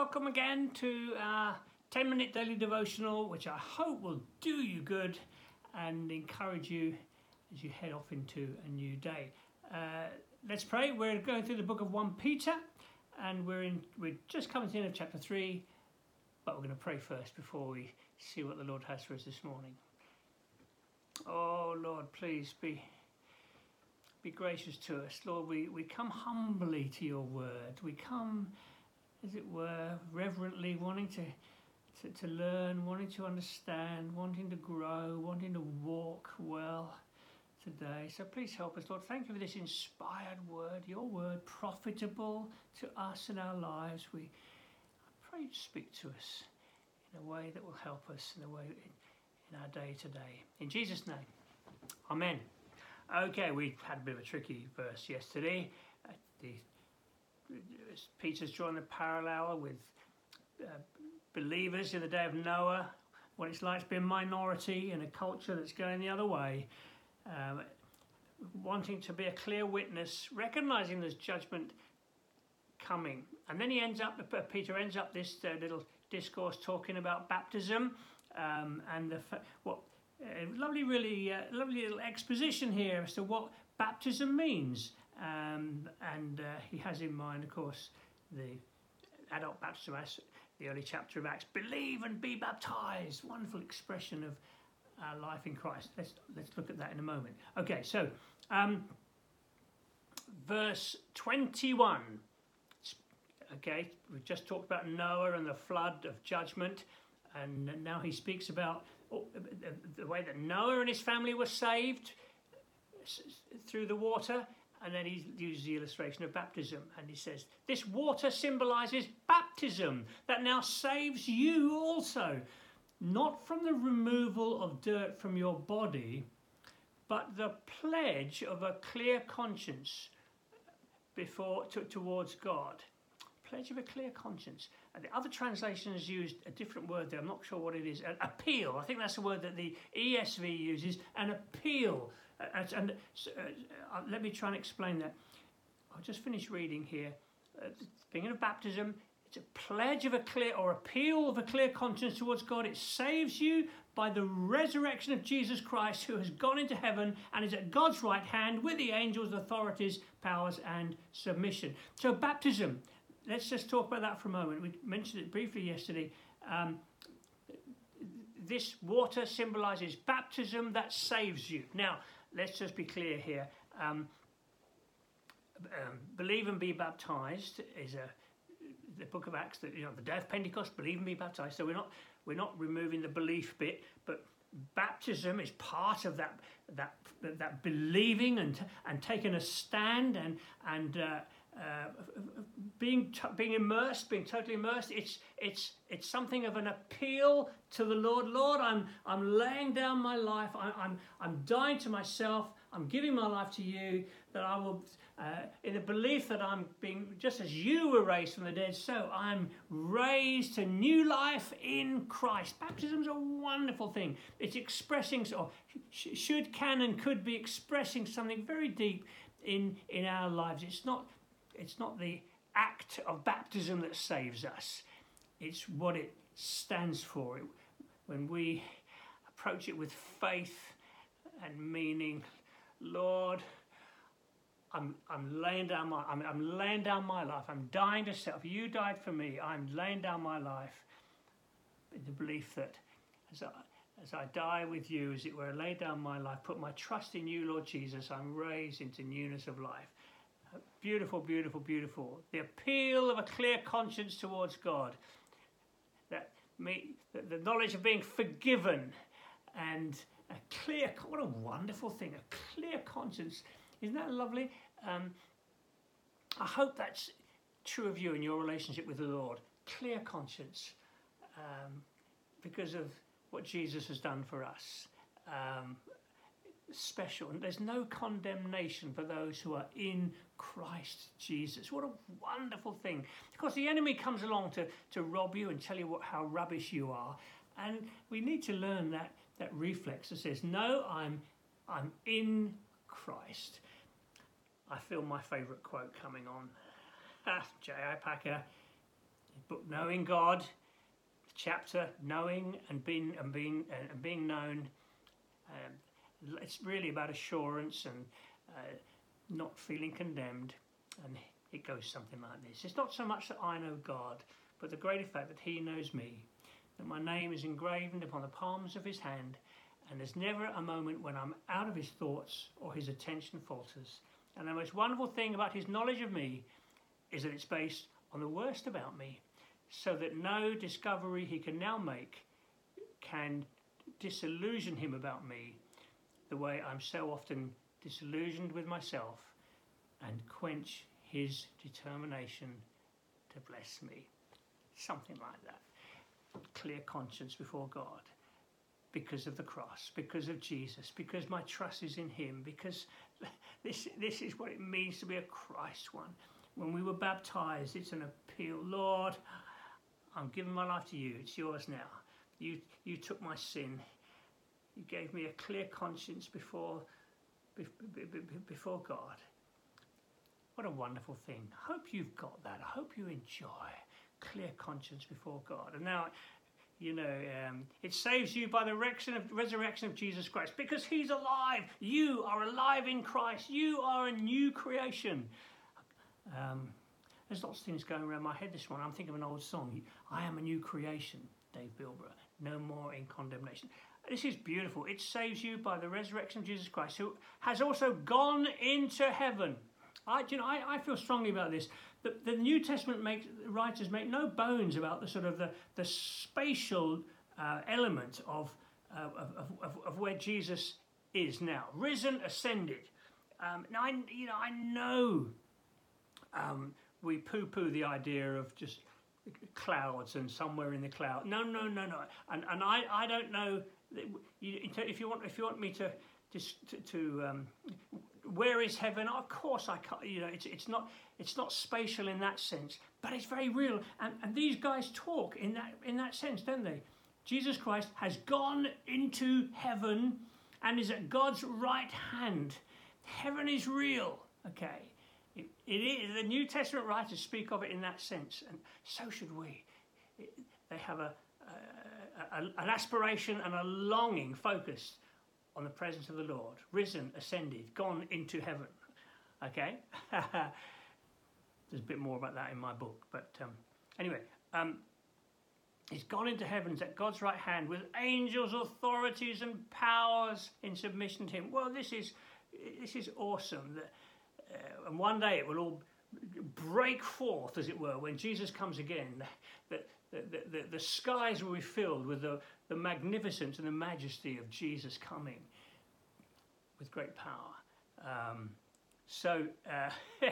welcome again to our 10 minute daily devotional, which I hope will do you good and encourage you as you head off into a new day. Uh, let's pray. We're going through the book of 1 Peter and we're in we're just coming to the end of chapter 3, but we're going to pray first before we see what the Lord has for us this morning. Oh Lord, please be be gracious to us. Lord, we, we come humbly to your word. We come, as it were, reverently, wanting to, to, to learn, wanting to understand, wanting to grow, wanting to walk well today. So please help us, Lord. Thank you for this inspired word, your word, profitable to us in our lives. We pray you speak to us in a way that will help us in a way in, our day today. In Jesus' name, Amen. Okay, we had a bit of a tricky verse yesterday. The, Peter's drawing a parallel with uh, believers in the day of Noah, what it's like to be a minority in a culture that's going the other way, um, wanting to be a clear witness, recognizing there's judgment coming. And then he ends up, uh, Peter ends up this uh, little discourse talking about baptism um, and the what lovely, really uh, lovely little exposition here as to what baptism means. Um, and uh, he has in mind, of course, the adult baptism, the early chapter of Acts. Believe and be baptized. Wonderful expression of our life in Christ. Let's let's look at that in a moment. Okay, so um, verse twenty-one. Okay, we've just talked about Noah and the flood of judgment, and now he speaks about Oh, the way that Noah and his family were saved through the water, and then he uses the illustration of baptism, and he says, This water symbolizes baptism that now saves you also, not from the removal of dirt from your body, but the pledge of a clear conscience before to, towards God pledge of a clear conscience. And the other translations used a different word there. I'm not sure what it is. An appeal. I think that's the word that the ESV uses. An appeal. Uh, and uh, uh, let me try and explain that. I'll just finish reading here. Uh, thinking of baptism, it's a pledge of a clear or appeal of a clear conscience towards God. It saves you by the resurrection of Jesus Christ, who has gone into heaven and is at God's right hand with the angels, authorities, powers, and submission. So, baptism, let's just talk about that for a moment. We mentioned it briefly yesterday. Um, this water symbolizes baptism that saves you. Now, let's just be clear here. Um, um, believe and be baptized is a the book of Acts that you know the day of Pentecost. Believe and be baptized. So we're not we're not removing the belief bit, but baptism is part of that that that believing and and taking a stand and and uh, uh, being being immersed, being totally immersed, it's it's it's something of an appeal to the Lord. Lord, I'm I'm laying down my life. I, I'm I'm dying to myself. I'm giving my life to you. That I will, uh, in the belief that I'm being just as you were raised from the dead, so I'm raised to new life in Christ. Baptism is a wonderful thing. It's expressing, or should, can, and could be expressing something very deep in in our lives. It's not it's not the act of baptism that saves us, it's what it stands for. When we approach it with faith and meaning, Lord, I'm, I'm laying down my I'm, I'm laying down my life. I'm dying to self. You died for me. I'm laying down my life in the belief that as I, as I die with you, as it were, lay down my life, put my trust in you, Lord Jesus, I'm raised into newness of life. Beautiful, beautiful, beautiful. The appeal of a clear conscience towards God. That me, the knowledge of being forgiven and a clear, what a wonderful thing, a clear conscience. Isn't that lovely? Um, I hope that's true of you in your relationship with the Lord. Clear conscience um, because of what Jesus has done for us. Um, special. And there's no condemnation for those who are in Christ Jesus. What a wonderful thing. Because the enemy comes along to, to rob you and tell you what, how rubbish you are. And we need to learn that, that reflex that says, No, I'm, I'm in Christ. I feel my favourite quote coming on. Ah, J.I. Packer, book Knowing God, chapter Knowing and being and being and being known. Um, it's really about assurance and uh, not feeling condemned, and it goes something like this. It's not so much that I know God, but the greater fact that He knows me, that my name is engraved upon the palms of His hand, and there's never a moment when I'm out of His thoughts or His attention falters. And the most wonderful thing about His knowledge of me is that it's based on the worst about me, so that no discovery He can now make can disillusion Him about me the way I'm so often disillusioned with myself and quench his determination to bless me. Something like that. Clear conscience before God because of the cross, because of Jesus, because my trust is in him, because this, this is what it means to be a Christ one. When we were baptized, it's an appeal Lord, I'm giving my life to you, it's yours now. You, you took my sin, you gave me a clear conscience before, before God. What a wonderful thing. Hope you've got that. I hope you enjoy clear conscience before God. And now, you know, um, it saves you by the resurrection of, Jesus Christ because He's alive. You are alive in Christ. You are a new creation. Um, there's lots of things going around my head this morning. I'm thinking of an old song. I am a new creation, Dave Bilbrough. No more in condemnation. This is beautiful. It saves you by the resurrection of Jesus Christ, who has also gone into heaven. I, you know, I, I feel strongly about this. The, the New Testament makes, writers make no bones about the sort of the, the spatial uh, element of, uh, of, of, of, where Jesus is now. Risen, ascended. Um, now, I, you know, I know um, we poo-poo the idea of just clouds and somewhere in the cloud. No, no, no, no. And, and I, I don't know, if you want, if you want me to just to, to um, where is heaven? Of course, I can't. You know, it's it's not it's not spatial in that sense, but it's very real. And and these guys talk in that in that sense, don't they? Jesus Christ has gone into heaven and is at God's right hand. Heaven is real. Okay, it, it is. The New Testament writers speak of it in that sense, and so should we. It, they have a, a, an aspiration and a longing focused on the presence of the Lord, risen, ascended, gone into heaven. Okay? There's a bit more about that in my book. But um, anyway, um, he's gone into heavens at God's right hand with angels, authorities, and powers in submission to him. Well, this is, this is awesome. That, uh, and one day it will all break forth, as it were, when Jesus comes again. That the, the, the, skies will be filled with the, the magnificence and the majesty of Jesus coming with great power. Um, so uh,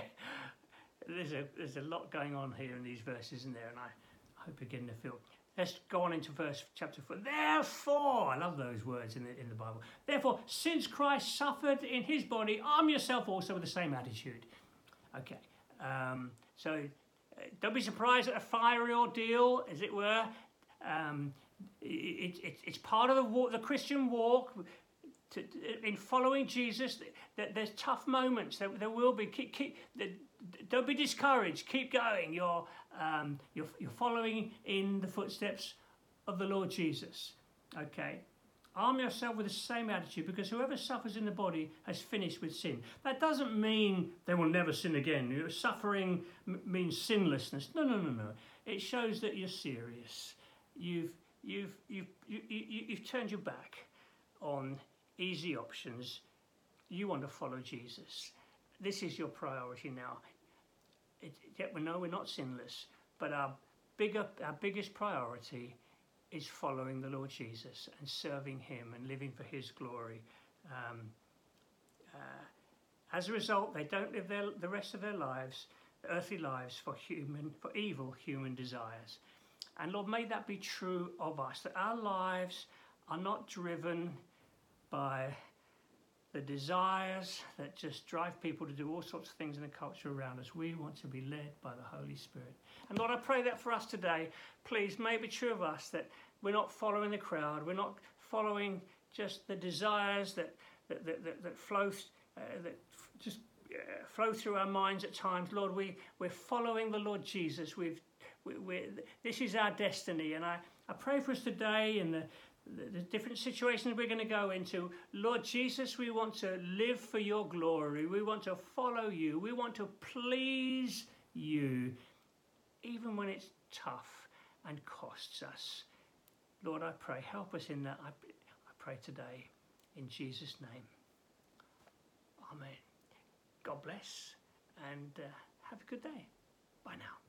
there's a there's a lot going on here in these verses, in there? And I, hope you're getting a feel. Let's go on into verse chapter four. Therefore, I love those words in the in the Bible. Therefore, since Christ suffered in His body, arm yourself also with the same attitude. Okay. Um, so don't be surprised at a fiery ordeal, as it were. Um, it, it, it's part of the, walk, the Christian walk. To, in following Jesus, that there's tough moments. There, there will be. Keep, keep, don't be discouraged. Keep going. You're, um, you're, you're following in the footsteps of the Lord Jesus. Okay. Arm yourself with the same attitude because whoever suffers in the body has finished with sin. That doesn't mean they will never sin again. Suffering means sinlessness. No, no, no, no. It shows that you're serious. You've, you've, you've, you, you, you've turned your back on easy options. You want to follow Jesus. This is your priority now. It, yet we know we're not sinless, but our bigger, our biggest priority is following the Lord Jesus and serving Him and living for His glory. Um, uh, as a result, they don't live their, the rest of their lives, earthly lives, for human, for evil human desires. And Lord, may that be true of us, that our lives are not driven by the desires that just drive people to do all sorts of things in the culture around us. We want to be led by the Holy Spirit. And Lord, I pray that for us today, please, may it be true of us that we're not following the crowd. We're not following just the desires that, that, that, that, that flow, uh, that just uh, flow through our minds at times. Lord, we, we're following the Lord Jesus. We've we, this is our destiny. And I, I pray for us today in the, the different situations we're going to go into. Lord Jesus, we want to live for your glory. We want to follow you. We want to please you, even when it's tough and costs us. Lord, I pray, help us in that. I, I pray today in Jesus' name. Amen. God bless and uh, have a good day. Bye now.